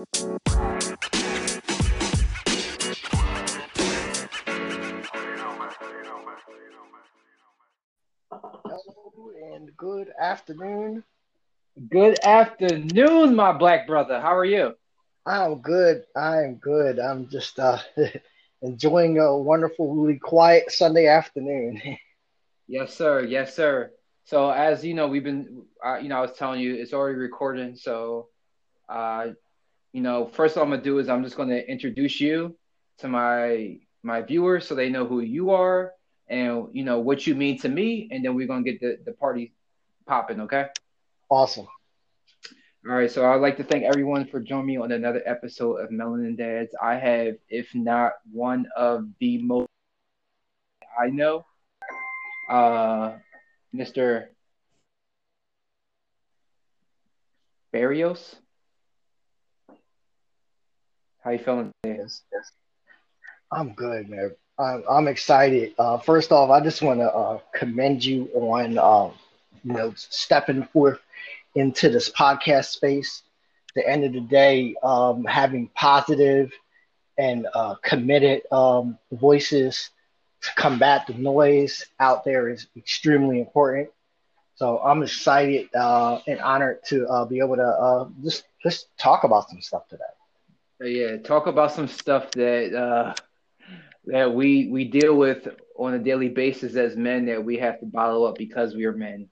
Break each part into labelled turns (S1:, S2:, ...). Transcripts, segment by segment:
S1: Hello and good afternoon.
S2: Good afternoon, my black brother. How are you?
S1: I'm good. I'm good. I'm just uh, enjoying a wonderful, really quiet Sunday afternoon.
S2: yes, sir. Yes, sir. So, as you know, we've been, uh, you know, I was telling you, it's already recording. So, uh, you know, first all I'm gonna do is I'm just gonna introduce you to my my viewers so they know who you are and you know what you mean to me, and then we're gonna get the the party popping. Okay.
S1: Awesome.
S2: All right, so I'd like to thank everyone for joining me on another episode of Melanin Dads. I have, if not one of the most I know, uh, Mr. Berrios. How you feeling?
S1: Yes, yes. I'm good, man. I'm, I'm excited. Uh, first off, I just want to uh, commend you on, um, you know, stepping forth into this podcast space. At the end of the day, um, having positive and uh, committed um, voices to combat the noise out there is extremely important. So I'm excited uh, and honored to uh, be able to uh, just just talk about some stuff today.
S2: Yeah, talk about some stuff that uh, that we we deal with on a daily basis as men that we have to bottle up because we are men.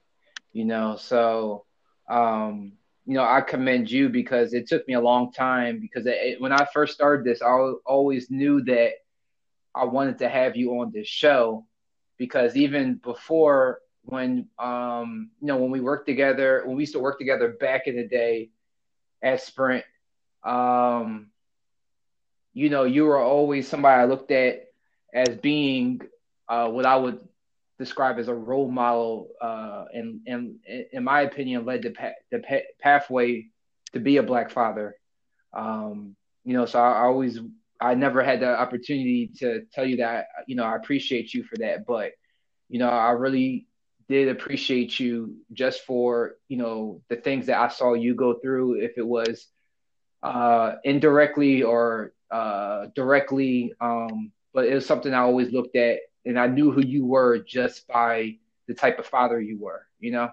S2: You know, so um, you know, I commend you because it took me a long time because it, when I first started this, I always knew that I wanted to have you on this show because even before when um you know when we worked together when we used to work together back in the day at Sprint um you know you were always somebody I looked at as being uh, what I would describe as a role model, uh, and, and in my opinion, led the, pa- the pa- pathway to be a black father. Um, you know, so I, I, always, I never had the opportunity to tell you that, you know, I appreciate you for that, but, you know, I really did appreciate you just for, you know, the things that I saw you go through, if it was uh, indirectly or uh, directly, um, but it was something I always looked at and I knew who you were just by the type of father you were, you know?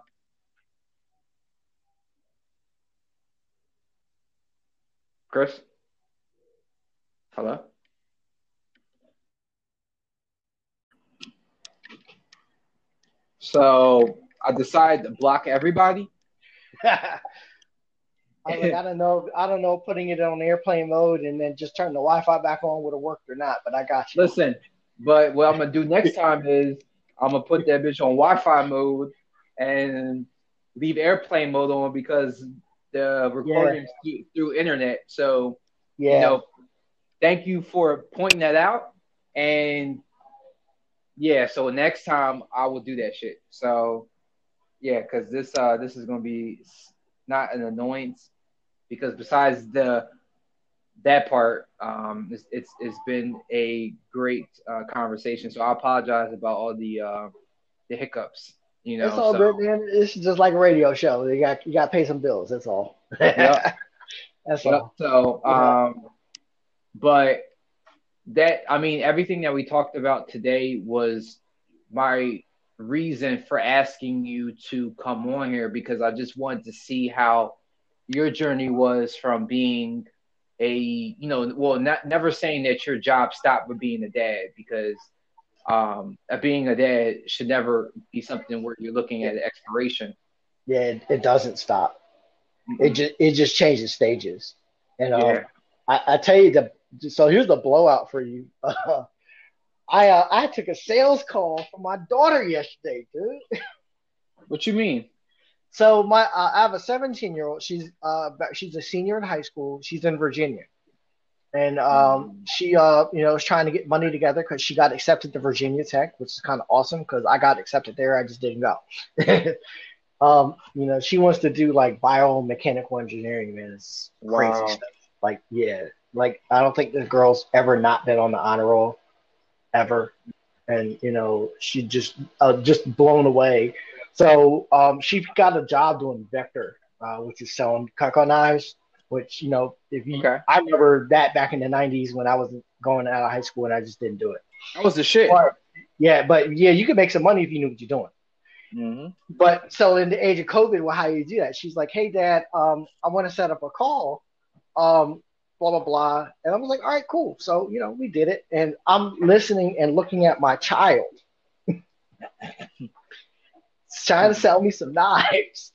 S2: Chris? Hello? So I decided to block everybody.
S1: I, like, I don't know. I don't know. Putting it on airplane mode and then just turn the Wi-Fi back on would have worked or not. But I got you.
S2: Listen, but what I'm gonna do next time is I'm gonna put that bitch on Wi-Fi mode and leave airplane mode on because the recording yeah. through internet. So yeah. you know, thank you for pointing that out. And yeah, so next time I will do that shit. So yeah, because this uh this is gonna be not an annoyance because besides the that part, um, it's, it's, it's been a great uh, conversation. So I apologize about all the uh, the hiccups. You know,
S1: it's all so. good, man. It's just like a radio show. You got you got to pay some bills. That's all.
S2: yep.
S1: That's
S2: yep.
S1: all.
S2: So, um, but that I mean, everything that we talked about today was my reason for asking you to come on here because I just wanted to see how your journey was from being a you know well not never saying that your job stopped with being a dad because um being a dad should never be something where you're looking at expiration.
S1: Yeah it, it doesn't stop. Mm-hmm. it just it just changes stages. And um, yeah. I, I tell you the so here's the blowout for you. Uh, I uh, I took a sales call from my daughter yesterday dude.
S2: What you mean
S1: so my uh, I have a 17 year old. She's uh she's a senior in high school. She's in Virginia, and um she uh you know was trying to get money together because she got accepted to Virginia Tech, which is kind of awesome because I got accepted there. I just didn't go. um you know she wants to do like biomechanical engineering. Man, it's crazy wow. stuff. Like yeah, like I don't think this girl's ever not been on the honor roll, ever, and you know she just uh, just blown away so um, she got a job doing Vector, uh, which is selling Cutco knives. which you know, if you,
S2: Okay.
S1: I remember that back in the '90s when I was going out of high school and I just didn't do it.
S2: That was the shit.
S1: Or- yeah, but yeah, you could make some money if you knew what you're doing.
S2: hmm
S1: But so in the age of COVID, well, how do you do that? She's like, "Hey, Dad, um, I want to set up a call, um, blah blah blah," and I was like, "All right, cool." So you know, we did it, and I'm listening and looking at my child, trying to sell me some knives.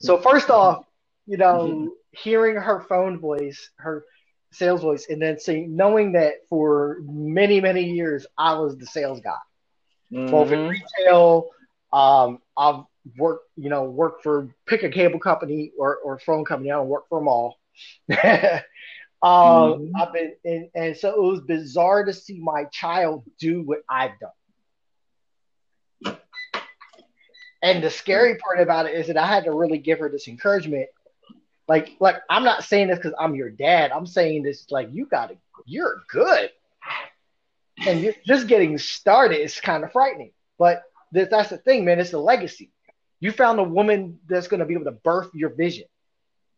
S1: So first off, you know, hearing her phone voice, her sales voice, and then seeing knowing that for many many years I was the sales guy both in
S2: Mhm.
S1: retail. Um, I've worked, you know, worked for pick a cable company or, or phone company. I don't work for them all. um,
S2: Mhm.
S1: I've been, and, and so it was bizarre to see my child do what I've done. And the scary mm-hmm. part about it is that I had to really give her this encouragement. Like, like I'm not saying this because I'm your dad. I'm saying this like you got to, you're good and you're just getting started is kind of frightening. But th- that's the thing, man. It's a legacy. You found a woman that's going to be able to birth your vision.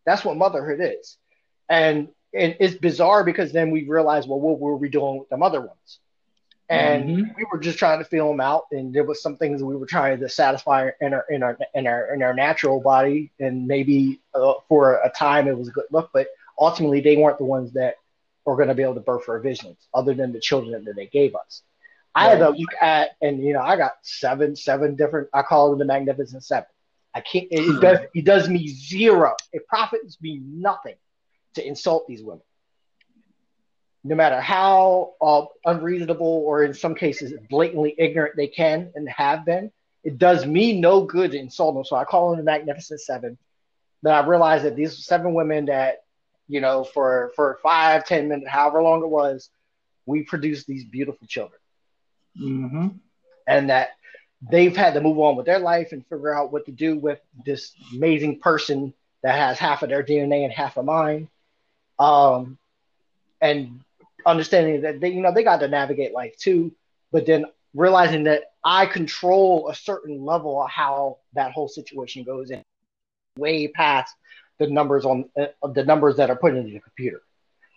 S1: That's what motherhood is. And, and it's bizarre because then we realize, well, what were we doing with the other ones? And
S2: Mhm.
S1: we were just trying to feel them out, and there was some things we were trying to satisfy in our in our in our in our natural body, and maybe uh, for a time it was a good look, but ultimately they weren't the ones that were going to be able to birth our visions, other than the children that they gave us. I had to look at, and you know, I got seven, seven different. I call them the Magnificent Seven. I can't. It, it does. It does me zero. It profits me nothing to insult these women, no matter how uh, unreasonable or in some cases blatantly ignorant they can and have been. It does me no good to insult them. So I call them the Magnificent Seven. But I realized that these seven women that, you know, for for five, ten minutes, however long it was, we produced these beautiful children
S2: hmm
S1: and that they've had to move on with their life and figure out what to do with this amazing person that has half of their DNA and half of mine. Um, and understanding that they, you know, they got to navigate life too, but then realizing that I control a certain level of how that whole situation goes in way past the numbers on uh, the numbers that are put into the computer.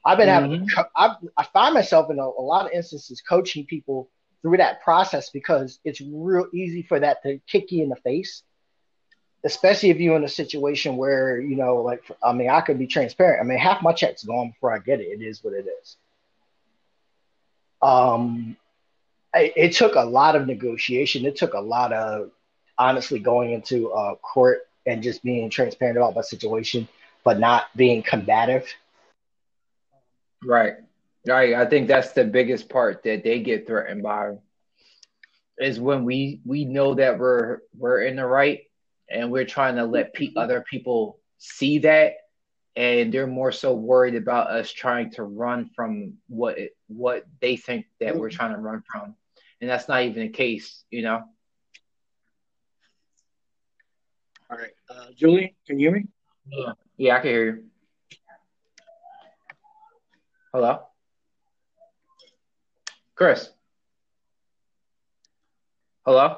S1: I've been having, to co- I, I find myself in a, a lot of instances coaching people through that process because it's real easy for that to kick you in the face, especially if you're in a situation where, you know, like, I mean, I could be transparent. I mean, half my check's gone before I get it. It is what it is. Um, it, took a lot of negotiation. It took a lot of honestly going into uh, court and just being transparent about my situation, but not being combative.
S2: Right. Right. I think that's the biggest part that they get threatened by is when we we know that we're we're in the right and we're trying to let pe- other people see that and they're more so worried about us trying to run from what it, what they think that we're trying to run from. And that's not even the case you know?
S3: All right. Uh, Julie, can you hear me?
S2: yeah yeah i can hear you. Hello? Chris? Hello?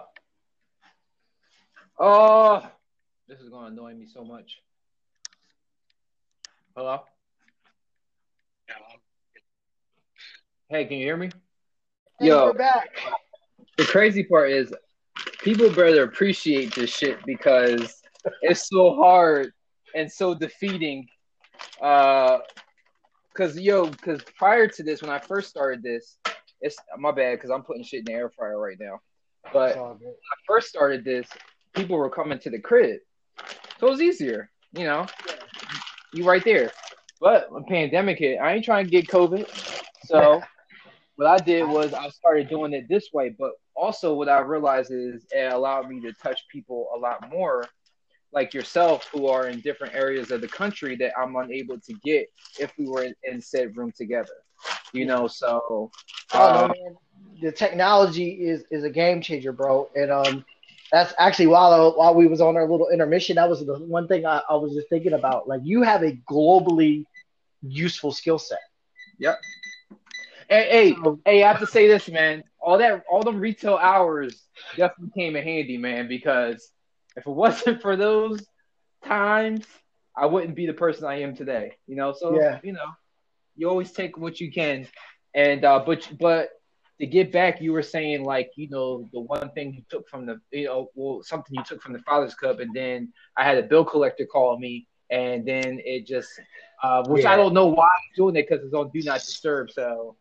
S2: Oh this is going to annoy me so much hello? Hey can you hear me?
S1: Hey,
S2: Yo.
S1: we're back.
S2: the crazy part is people better appreciate this shit because it's so hard and so defeating uh because yo because prior to this when i first started this it's my bad because i'm putting shit in the air fryer right now. But when i first started this people were coming to the crib. So it was easier you know you right there but when pandemic hit i ain't trying to get covid so what I did was I started doing it this way, but also what I realized is it allowed me to touch people a lot more, like yourself, who are in different areas of the country that I'm unable to get if we were in, in said room together. You know, so
S1: Oh,
S2: uh,
S1: man. The technology is is a game changer, bro. And um, that's actually while while we was on our little intermission, that was the one thing I, I was just thinking about. Like, you have a globally useful skill set.
S2: hey, hey, hey, I have to say this, man. All that, all them retail hours definitely came in handy, man. Because if it wasn't for those times, I wouldn't be the person I am today. You know, so
S1: Yeah.
S2: you know, you always take what you can, and uh, but but to get back, you were saying like you know the one thing you took from the you know well something you took from the Father's Cup, and then I had a bill collector call me, and then it just uh, which
S1: Yeah.
S2: I don't know why he's doing it because it's on Do Not Disturb. So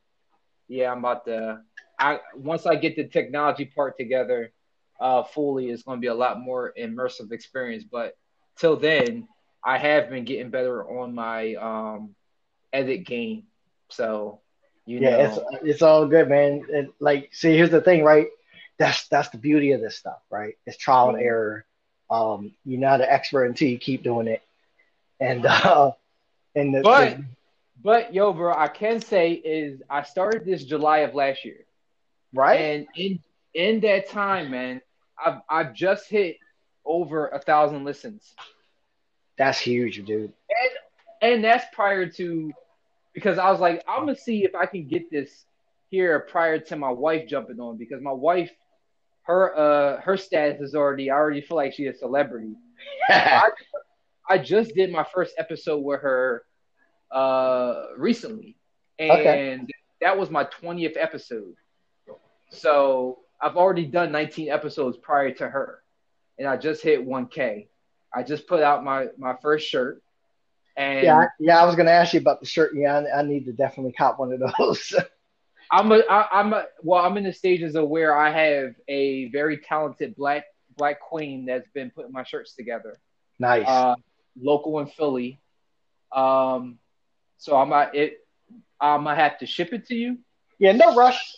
S2: yeah, I'm about to. I once I get the technology part together uh, fully, it's going to be a lot more immersive experience. But till then, I have been getting better on my um, edit game. So you
S1: yeah,
S2: know,
S1: it's it's all good, man. And like, see, here's the thing, right? That's that's the beauty of this stuff, right? It's trial and
S2: Mhm.
S1: error. Um, you're not an expert until you keep doing it, and uh, and the,
S2: But-
S1: the-
S2: But yo, bro, I can say is I started this July of last year,
S1: right?
S2: and in in that time, man, I've I've just hit over a thousand listens,
S1: that's huge, dude.
S2: And and that's prior to because I was like, I'm gonna see if I can get this here prior to my wife jumping on because my wife, her uh her status is already I already feel like she's a celebrity. I just did my first episode with her uh recently. And
S1: Okay.
S2: that was my 20th episode. So I've already done 19 episodes prior to her. And I just hit 1K. I just put out my my first shirt. And
S1: yeah, I, yeah. I was gonna ask you about the shirt. Yeah, I, I need to definitely cop one of those.
S2: I'm a, I, I'm a, well, I'm in the stages of where I have a very talented black black queen that's been putting my shirts together.
S1: nice.
S2: uh, local in Philly. Um, so I'm gonna it. I'm gonna have to ship it to you,
S1: yeah, no rush.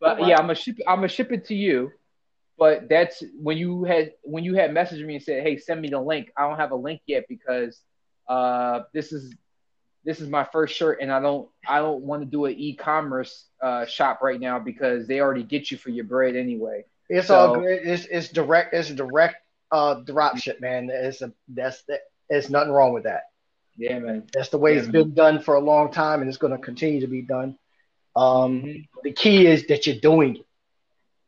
S2: but
S1: Alright.
S2: yeah, I'm gonna ship. I'm gonna ship it to you. But that's when you had when you had messaged me and said, "Hey, send me the link." I don't have a link yet because uh, this is this is my first shirt, and I don't I don't want to do an e-commerce uh, shop right now because they already get you for your bread anyway.
S1: It's
S2: So-
S1: all good. It's it's direct. It's direct. Uh, drop ship, man. It's a that's that. There's nothing wrong with that.
S2: Yeah, man.
S1: That's the way
S2: Yeah,
S1: it's
S2: man.
S1: been done for a long time, and it's going to continue to be done. Um,
S2: Mhm.
S1: the key is that you're doing it,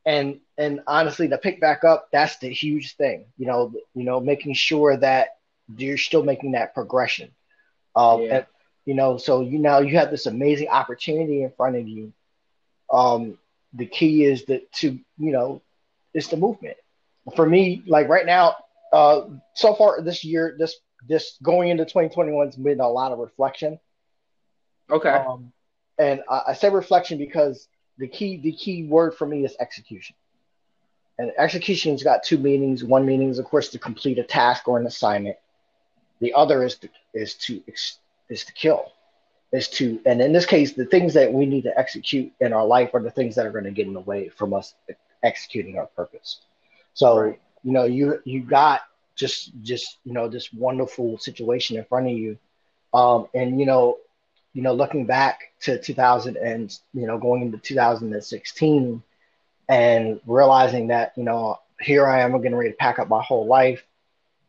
S1: and and honestly, to pick back up, that's the huge thing. You know, you know, making sure that you're still making that progression. Um,
S2: Yeah.
S1: and, you know, so you now you have this amazing opportunity in front of you. Um, the key is that to you know, it's the movement. For me, like right now, uh, so far this year, this this going into 2021 has been a lot of reflection.
S2: Okay.
S1: Um, and I, I say reflection because the key the key word for me is execution. And execution's got two meanings. One meaning is, of course, to complete a task or an assignment. The other is to is to is to kill, is to and in this case, the things that we need to execute in our life are the things that are going to get in the way from us executing our purpose. So
S2: Right.
S1: you know, you you got just just you know this wonderful situation in front of you, um, and you know you know, looking back to 2000 and, you know, going into 2016 and realizing that, you know, here I am, I'm getting ready to pack up my whole life.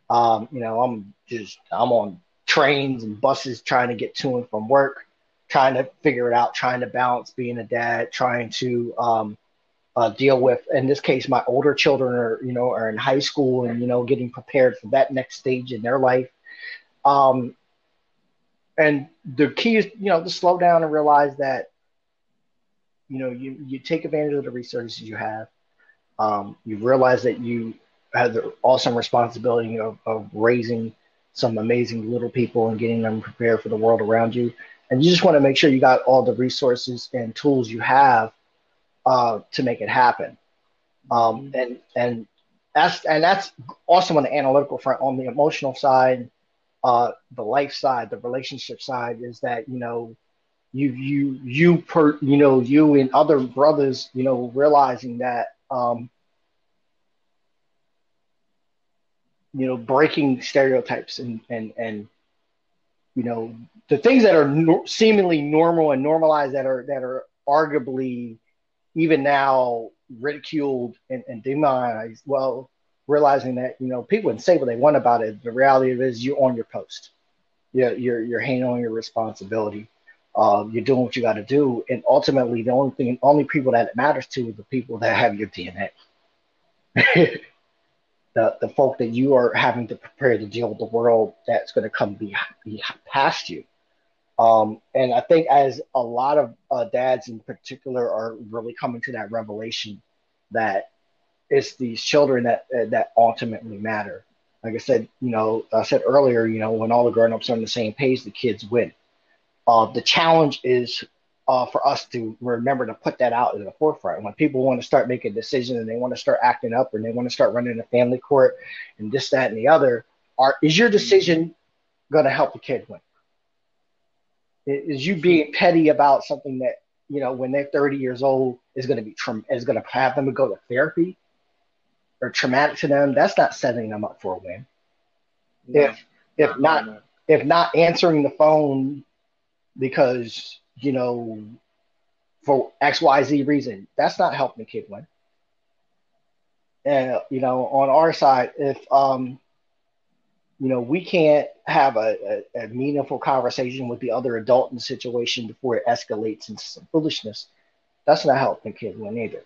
S1: Um, you know, I'm just, I'm on trains and buses trying to get to and from work, trying to figure it out, trying to balance being a dad, trying to, um, uh, deal with, in this case, my older children are, you know, are in high school and, you know, getting prepared for that next stage in their life. Um, and the key is you know to slow down and realize that you know you you take advantage of the resources you have um, you realize that you have the awesome responsibility of, of raising some amazing little people and getting them prepared for the world around you. And you just want to make sure you got all the resources and tools you have uh, to make it happen. Um, and and that's and that's awesome on the analytical front. On the emotional side uh, the life side, the relationship side is that you know you you you per you know you and other brothers you know realizing that um, you know breaking stereotypes and and and you know the things that are no, seemingly normal and normalized that are that are arguably even now ridiculed and, and demonized well realizing that you know people can say what they want about it. The reality of it is you're on your post. You're you're, you're handling your responsibility. Um, you're doing what you got to do, and ultimately, the only thing, only people that it matters to are the people that have your DNA. the the folk that you are having to prepare to deal with the world that's going to come be, be past you. Um, and I think as a lot of uh, dads in particular are really coming to that revelation that it's these children that uh, that ultimately matter. Like I said, you know, I said earlier, you know, when all the grown-ups are on the same page, the kids win. Uh, the challenge is uh, for us to remember to put that out in the forefront. When people want to start making decisions and they want to start acting up and they want to start running a family court and this, that, and the other, are is your decision going to help the kid win? Is you being petty about something that you know when they're 30 years old is going to be is going to have them go to therapy or traumatic to them? That's not setting them up for a win. No, if if not, not if not answering the phone because you know for X Y Z reason, that's not helping the kid win. And you know, on our side, if um, you know, we can't have a, a, a, meaningful conversation with the other adult in the situation before it escalates into some foolishness. That's not helping kids win either.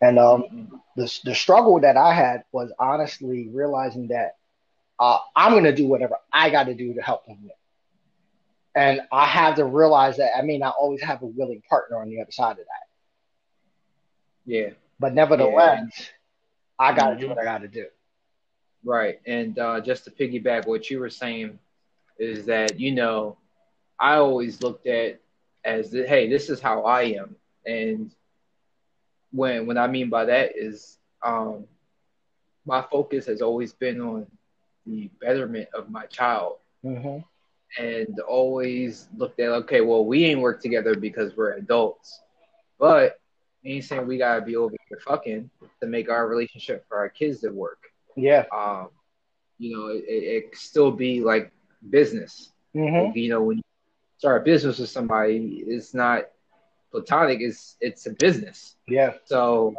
S1: And um, the the struggle that I had was honestly realizing that uh, I'm going to do whatever I got to do to help them win. And I have to realize that I may not always have a willing partner on the other side of that.
S2: Yeah.
S1: But nevertheless, yeah. I got to mm-hmm. do what I got to do.
S2: Right. And uh, just to piggyback what you were saying is that, you know, I always looked at as, the, hey, this is how I am. And when, when I mean by that is um, my focus has always been on the betterment of my child.
S1: Mm-hmm.
S2: And always looked at, okay, well, we ain't work together because we're adults. But ain't saying we gotta be over here fucking to make our relationship for our kids to work.
S1: Yeah.
S2: Um, you know, it, it still be like business.
S1: Mm-hmm.
S2: You know, when you start a business with somebody, it's not platonic. It's it's a business.
S1: Yeah.
S2: So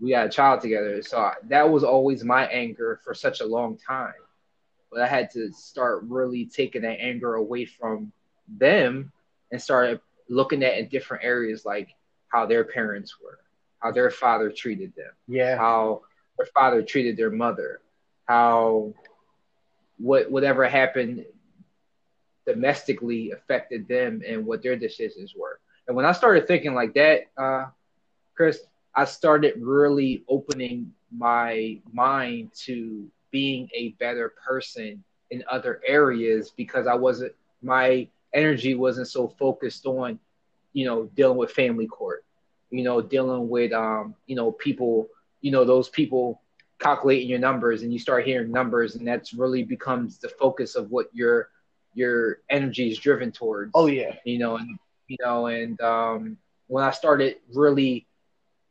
S2: we got a child together. So that was always my anger for such a long time. But I had to start really taking that anger away from them and start looking at in different areas like how their parents were, how their father treated them,
S1: yeah,
S2: how their father treated their mother, how what whatever happened domestically affected them and what their decisions were. And when I started thinking like that, uh, Chris, I started really opening my mind to being a better person in other areas because I wasn't my energy wasn't so focused on, you know, dealing with family court, you know, dealing with um, you know, people you know those people calculating your numbers and you start hearing numbers and that's really becomes the focus of what your your energy is driven towards.
S1: Oh yeah.
S2: You know and you know and um when i started really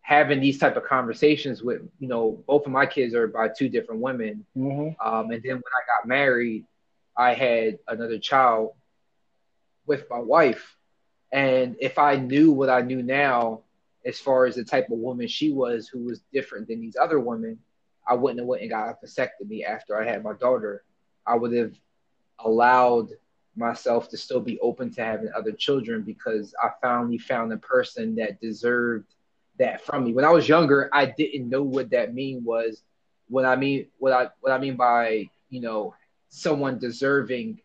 S2: having these type of conversations with you know both of my kids are by two different women
S1: mm-hmm.
S2: um and then when i got married i had another child with my wife and if i knew what i knew now as far as the type of woman she was, who was different than these other women, I wouldn't have went and got a vasectomy after I had my daughter. I would have allowed myself to still be open to having other children because I finally found a person that deserved that from me. When I was younger, I didn't know what that mean was. What I mean, what I what I mean by you know someone deserving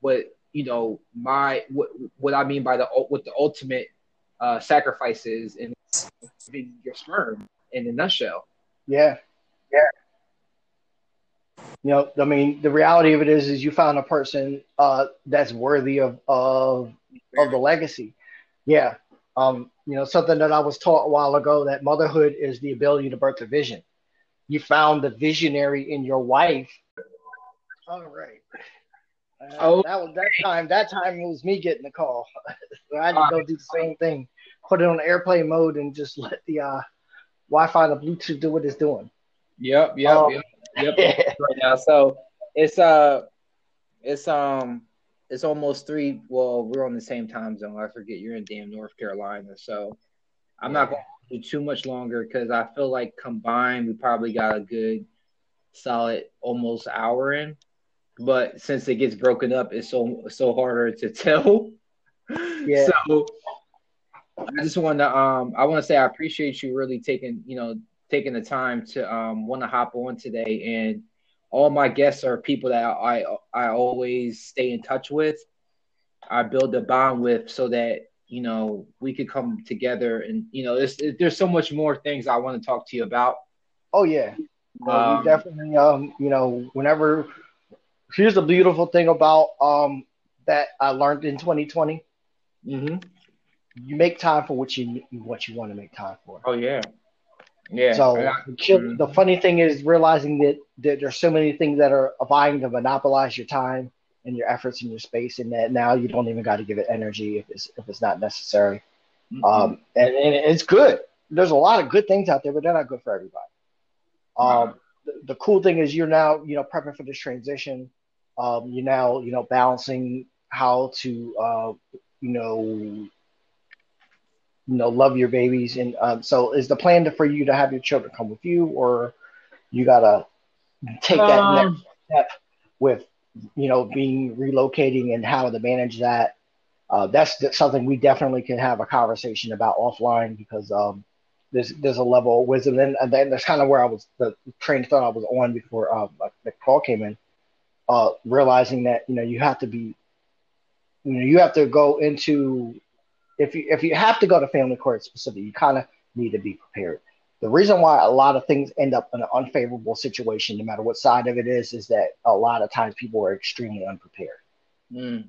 S2: what you know my what what I mean by the what the ultimate uh, sacrifices in your sperm in a nutshell.
S1: Yeah, yeah. You know, I mean, the reality of it is, is you found a person uh, that's worthy of of of the legacy. Yeah. Um, you know, something that I was taught a while ago that motherhood is the ability to birth a vision. You found the visionary in your wife. All right. Uh, oh, that was that time. That time it was me getting the call. I had to go do the same thing. Put it on airplane mode and just let the uh, Wi-Fi and the Bluetooth do what it's doing.
S2: Yep, yep, um, yep. yep. right now, so it's uh, it's um, it's almost three. Well, we're on the same time zone. I forget you're in damn North Carolina, so I'm yeah. not going to do too much longer because I feel like combined we probably got a good, solid almost hour in but since it gets broken up, it's so so harder to tell.
S1: Yeah.
S2: So I just want to um I want to say I appreciate you really taking you know taking the time to um, want to hop on today. And all my guests are people that I I always stay in touch with. I build a bond with so that you know we could come together and you know there's there's so much more things I want to talk to you about.
S1: Oh yeah, um, definitely. Um, you know, whenever here's the beautiful thing about um that I learned in 2020.
S2: Mm-hmm.
S1: You make time for what you what you want to make time for.
S2: Oh yeah, yeah.
S1: So mm-hmm. the funny thing is realizing that, that there's so many things that are vying to monopolize your time and your efforts and your space, and that now you don't even got to give it energy if it's if it's not necessary. Mm-hmm. Um, and, and it's good. There's a lot of good things out there, but they're not good for everybody. Um, the, the, cool thing is you're now you know prepping for this transition. Um, you're now you know balancing how to uh, you know you know love your babies. And um, so is the plan to, for you to have your children come with you or you gotta take that um, next step with you know being relocating and how to manage that? Uh, that's, something we definitely can have a conversation about offline because um, there's there's a level of wisdom. And, and then that's kind of where I was the train of thought I was on before uh, the call came in uh, realizing that you know you have to be you know you have to go into if you if you have to go to family court specifically, you kind of need to be prepared. The reason why a lot of things end up in an unfavorable situation, no matter what side of it is, is that a lot of times people are extremely unprepared.
S2: Mm.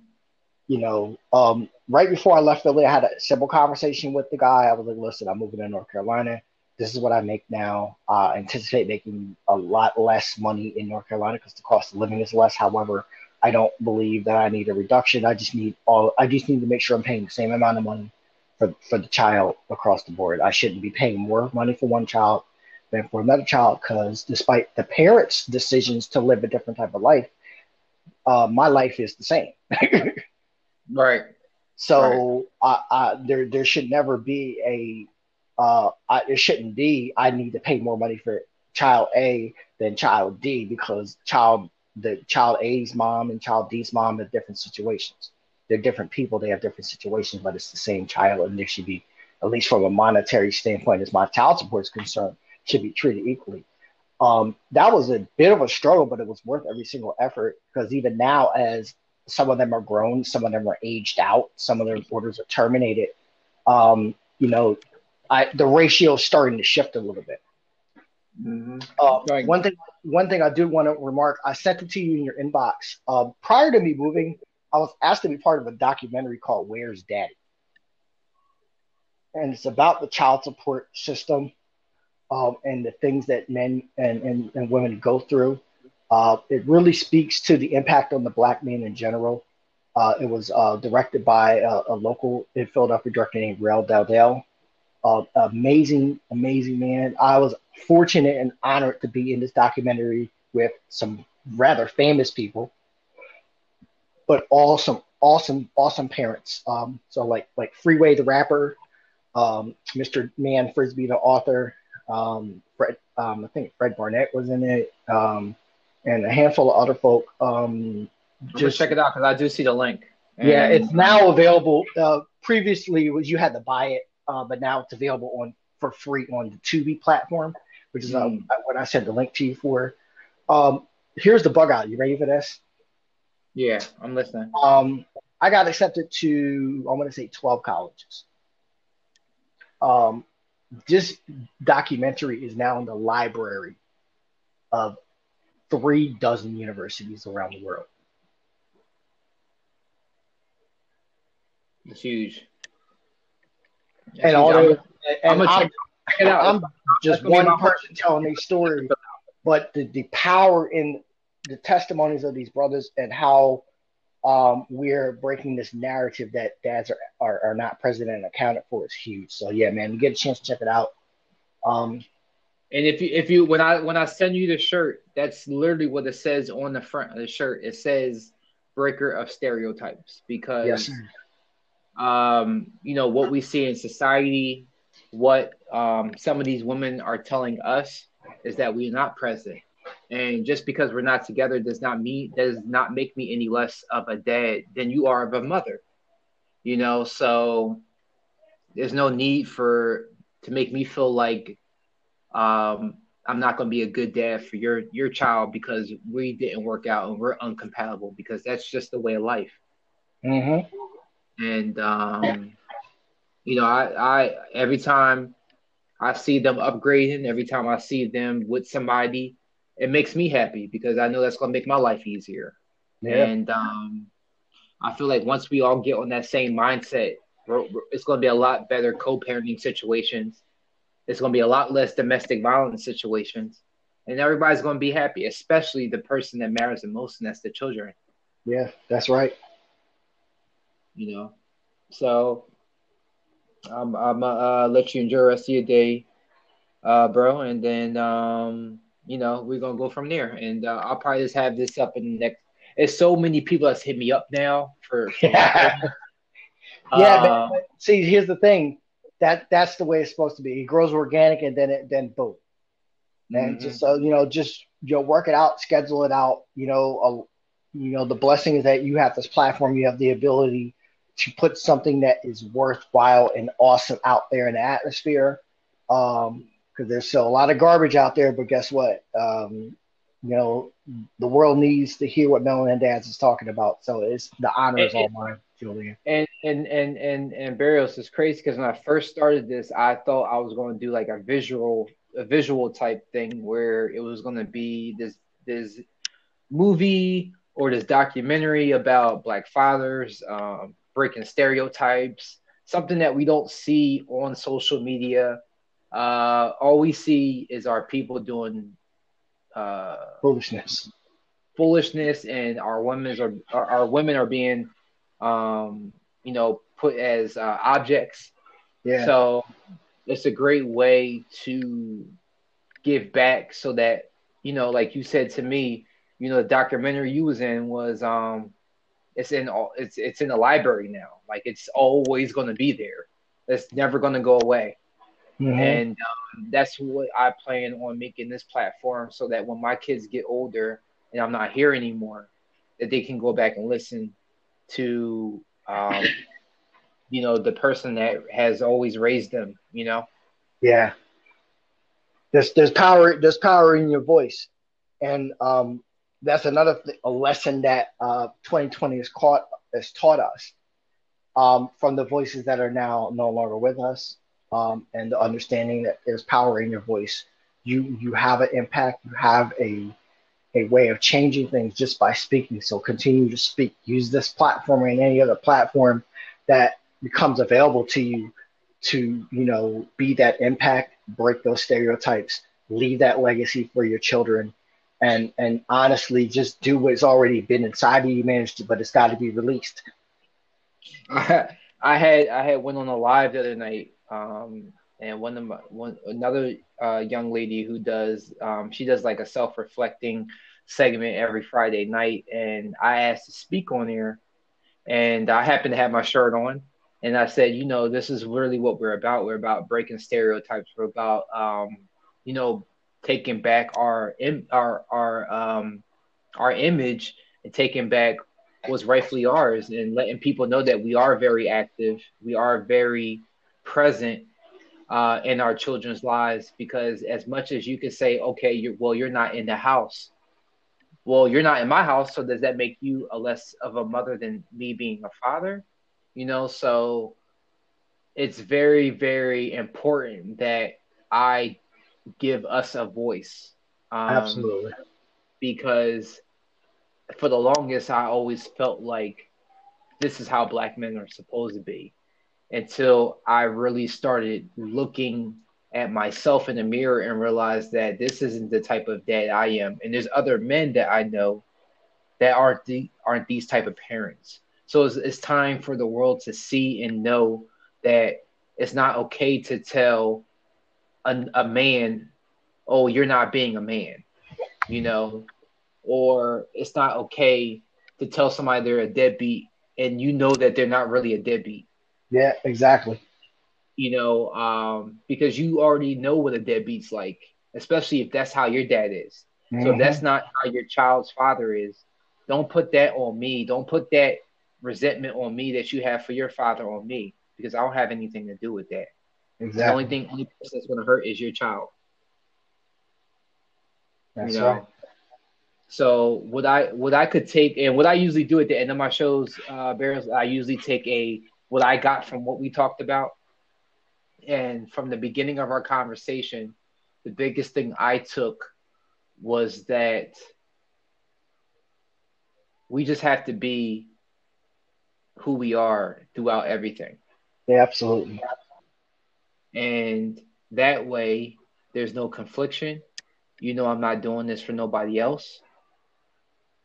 S1: You know, um, right before I left Philly, I had a simple conversation with the guy. I was like, "Listen, I'm moving to North Carolina. This is what I make now. Uh, I anticipate making a lot less money in North Carolina because the cost of living is less. However, I don't believe that I need a reduction. I just need all. I just need to make sure I'm paying the same amount of money for for the child across the board. I shouldn't be paying more money for one child than for another child because despite the parents' decisions to live a different type of life, uh, my life is the same.
S2: right.
S1: So right. I, I, there there should never be a uh, I, it shouldn't be I need to pay more money for child A than child D because child the child A's mom and child D's mom have different situations. They're different people, they have different situations, but it's the same child, and they should be, at least from a monetary standpoint, as my child support is concerned, should be treated equally. Um, that was a bit of a struggle, but it was worth every single effort because even now, as some of them are grown, some of them are aged out, some of their orders are terminated. Um, you know, I, the ratio is starting to shift a little bit.
S2: Mm-hmm.
S1: Uh, one thing, one thing I do want to remark. I sent it to you in your inbox. Uh, prior to me moving, I was asked to be part of a documentary called "Where's Daddy," and it's about the child support system um, and the things that men and, and, and women go through. Uh, it really speaks to the impact on the black man in general. Uh, it was uh, directed by a, a, local in Philadelphia director named Rel Dowdell. Uh, amazing, amazing man. I was fortunate and honored to be in this documentary with some rather famous people, but awesome, awesome, awesome parents. Um, so like like Freeway the rapper, um, Mr. Man Frisbee the author, um, Fred, um, I think Fred Barnett was in it, um, and a handful of other folk. Um,
S2: just check it out because I do see the link.
S1: And... Yeah, it's now available. Uh, previously, was you had to buy it, uh, but now it's available on for free on the Tubi platform which is mm. what I sent the link to you for. Um, here's the bug out. You ready for this?
S2: Yeah, I'm listening.
S1: Um, I got accepted to I'm gonna say 12 colleges. Um, this documentary is now in the library of three dozen universities around the world.
S2: It's huge.
S1: And all I'm, and I'm, I'm, I'm just one person telling a story, but the, the power in the testimonies of these brothers and how um, we're breaking this narrative that dads are, are, are, not present and accounted for is huge. So yeah, man, you get a chance to check it out. Um,
S2: and if you if you when I when I send you the shirt, that's literally what it says on the front of the shirt. It says breaker of stereotypes because yes, um, you know what we see in society what um, some of these women are telling us is that we are not present. And just because we're not together does not mean does not make me any less of a dad than you are of a mother. You know, so there's no need for to make me feel like um, I'm not going to be a good dad for your your child because we didn't work out and we're uncompatible because that's just the way of life.
S1: Mm-hmm.
S2: And um, you know, I, I every time I see them upgrading, every time I see them with somebody, it makes me happy because I know that's going to make my life easier.
S1: Yeah.
S2: And um, I feel like once we all get on that same mindset, it's going to be a lot better co-parenting situations. It's going to be a lot less domestic violence situations, and everybody's going to be happy, especially the person that matters the most, and that's the children.
S1: Yeah, that's right.
S2: You know, so I'm I'm uh, let you enjoy the rest of your day, uh, bro, and then um, you know we're gonna go from there, and uh, I'll probably just have this up in the next. There's so many people that's hit me up now for. for
S1: Yeah. Yeah, but, but see, here's the thing. That that's the way it's supposed to be. It grows organic, and then it then boom. And
S2: mhm.
S1: just so you know, just you know, work it out, schedule it out. You know, uh, you know, the blessing is that you have this platform. You have the ability to put something that is worthwhile and awesome out there in the atmosphere. Um, because there's still a lot of garbage out there, but guess what? Um, you know, the world needs to hear what Melanin Dads is talking about. So it's the honor is all mine, Julian.
S2: And and and and and Berrios is crazy because when I first started this, I thought I was going to do like a visual a visual type thing where it was going to be this this movie or this documentary about black fathers um, breaking stereotypes, something that we don't see on social media. Uh, all we see is our people doing uh,
S1: Foolishness.
S2: foolishness and our women's are our, our women are being um you know put as uh, objects
S1: Yeah.
S2: so it's a great way to give back so that you know like you said to me you know the documentary you was in was um it's in all it's it's in the library now like it's always going to be there it's never going to go away
S1: Mhm.
S2: and um, that's what I plan on making this platform so that when my kids get older and I'm not here anymore, that they can go back and listen to, um, you know, the person that has always raised them. You know,
S1: Yeah. There's there's power there's power in your voice, and um, that's another th- a lesson that uh, 2020 has caught has taught us um, from the voices that are now no longer with us, um, and the understanding that there's power in your voice. You you have an impact. You have a a way of changing things just by speaking. So continue to speak. Use this platform or any other platform that becomes available to you to you know be that impact break those stereotypes leave that legacy for your children and and honestly just do what's already been inside of you managed to, but it's got to be released
S2: I, I had I had went on a live the other night, um, and one of my one another uh, young lady who does um, she does like a self reflecting segment every Friday night, and I asked to speak on there, and I happened to have my shirt on, and I said, you know, this is really what we're about. We're about breaking stereotypes. We're about um, you know taking back our our our um, our image and taking back what's rightfully ours and letting people know that we are very active, we are very present uh, in our children's lives. Because as much as you can say, okay, you're, well, you're not in the house. Well, you're not in my house, so does that make you a less of a mother than me being a father? You know, so it's very, very important that I give us a voice. Um,
S1: absolutely
S2: because for the longest I always felt like this is how black men are supposed to be until I really started looking at myself in the mirror and realized that this isn't the type of dad I am and there's other men that I know that aren't the, aren't these type of parents so it's, it's time for the world to see and know that it's not okay to tell a, a man oh you're not being a man you know? Or it's not okay to tell somebody they're a deadbeat and you know that they're not really a deadbeat.
S1: Yeah exactly.
S2: You know um, because you already know what a deadbeat's like especially if that's how your dad is. So if
S1: Mhm.
S2: that's not how your child's father is don't put that on me. Don't put that resentment on me that you have for your father on me because i don't have anything to do with that the only thing only person that's going to hurt is your child
S1: That's
S2: you know.
S1: right.
S2: So what I what I could take and what I usually do at the end of my shows, uh, Bears, I usually take a what I got from what we talked about, and from the beginning of our conversation, the biggest thing I took was that we just have to be who we are throughout everything.
S1: Yeah, absolutely.
S2: And that way, there's no confliction. You know, I'm not doing this for nobody else.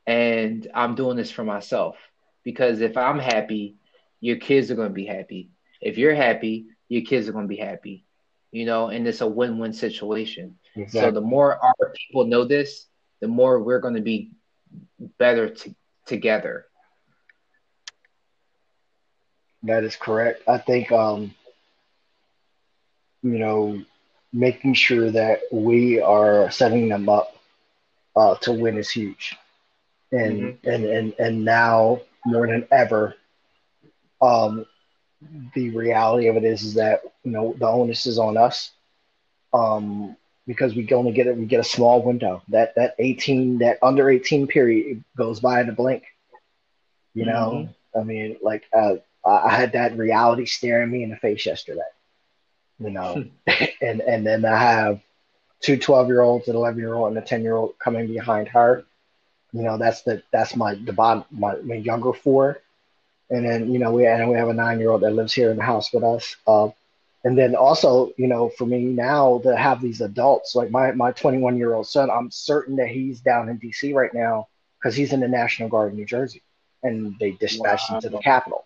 S2: And I'm doing this for myself. Because if I'm happy, your kids are going to be happy. If you're happy, your kids are going to be happy. You know, and it's a win win situation.
S1: Exactly.
S2: So the more our people know this, the more we're going to be better to, together.
S1: That is correct. I think, um, you know, making sure that we are setting them up uh, to win is huge, and and and and now more than ever, um, the reality of it is is that you know the onus is on us, um, because we only get it we get a small window. That that eighteen that under eighteen period goes by in a blink. You know, I mean, like uh, I had that reality staring me in the face yesterday. You know, and and then I have two 12 year olds, an 11 year old, and a 10 year old coming behind her. You know, that's the that's my the bottom my, my younger four, and then you know we and we have a nine year old that lives here in the house with us. Uh, and then also, you know, for me now to have these adults like my my 21 year old son, I'm certain that he's down in D.C. right now because he's in the National Guard in New Jersey, and they dispatched him to the
S2: Wow.
S1: Capitol.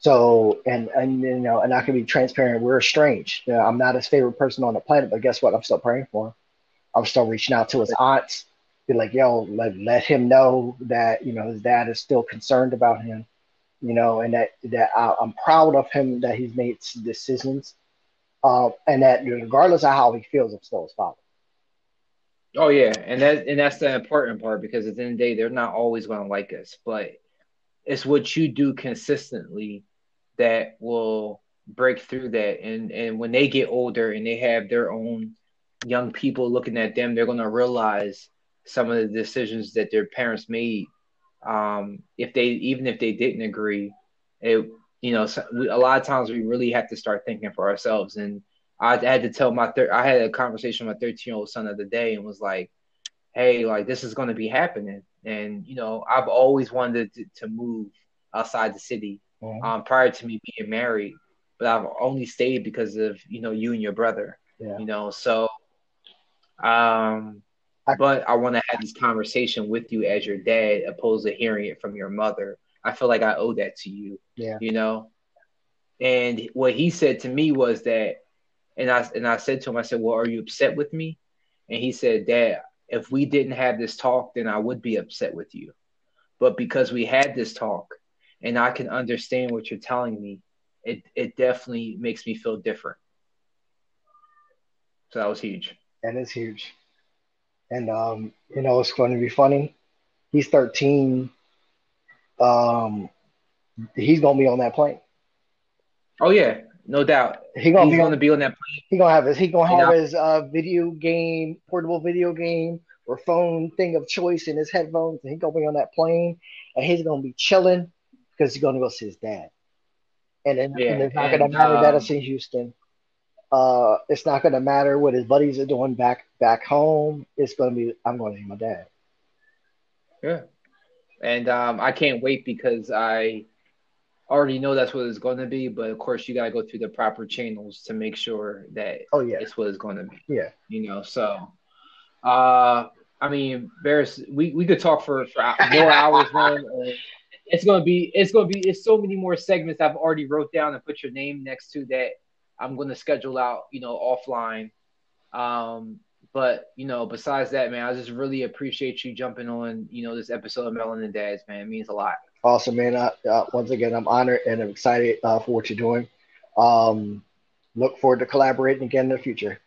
S1: So and and you know, and I can be transparent. We're estranged. You know, I'm not his favorite person on the planet, but guess what? I'm still praying for him. I'm still reaching out to his aunts, be like, yo, let let him know that you know his dad is still concerned about him. You know, and that that I, I'm proud of him that he's made decisions, uh, and that regardless of how he feels, I'm still his father.
S2: Oh yeah, and that and that's the important part because at the end of the day, they're not always going to like us, but it's what you do consistently that will break through that. And and when they get older and they have their own young people looking at them, they're going to realize some of the decisions that their parents made. Um, if they even if they didn't agree, it you know so a lot of times we really have to start thinking for ourselves and I had to tell my thir- I had a conversation with my 13 year old son of the day and was like, hey, like this is going to be happening. And, you know, I've always wanted to, to move outside the city
S1: Mhm.
S2: um, prior to me being married, but I've only stayed because of, you know, you and your brother,
S1: Yeah.
S2: you know, so, um,
S1: I-
S2: but I want to have this conversation with you as your dad, opposed to hearing it from your mother. I feel like I owe that to you
S1: Yeah.
S2: you know. And what he said to me was that, and I and I said to him, I said, "Well, are you upset with me?" And he said, "Dad, if we didn't have this talk, then I would be upset with you. But because we had this talk, and I can understand what you're telling me, it it definitely makes me feel different." So that was huge.
S1: That is huge. And um, you know, it's going to be funny. He's 13. Um, he's gonna be on that plane.
S2: Oh yeah, no doubt.
S1: He gonna
S2: He's
S1: be
S2: going
S1: on,
S2: to be on that plane.
S1: he gonna have his he gonna
S2: And
S1: have his uh video game, portable video game or phone thing of choice in his headphones, and he gonna be on that plane, and he's gonna be chilling because he's gonna go see his dad. And, then
S2: Yeah,
S1: and it's not
S2: and,
S1: gonna matter that
S2: um,
S1: it's in Houston. Uh, it's not gonna matter what his buddies are doing back back home. It's gonna be I'm gonna see my dad.
S2: Yeah. And um, I can't wait because I already know that's what it's going to be. But of course, you got to go through the proper channels to make sure that
S1: Oh yeah,
S2: it's what it's going to be.
S1: yeah.
S2: You know, so uh, I mean, Berrios, we, we could talk for, for more hours, man. It's gonna be it's gonna be it's so many more segments I've already wrote down and put your name next to that I'm gonna schedule out, you know, offline. Um, but you know, besides that, man, I just really appreciate you jumping on, you know, this episode of Melanin Dads, man. It means a lot.
S1: Awesome, man. I, uh, once again, I'm honored and I'm excited uh, for what you're doing. Um, look forward to collaborating again in the future.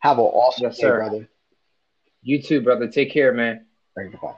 S1: Have an awesome
S2: Yes,
S1: day,
S2: sir.
S1: brother.
S2: You too, brother. Take care, man.
S1: All right, goodbye.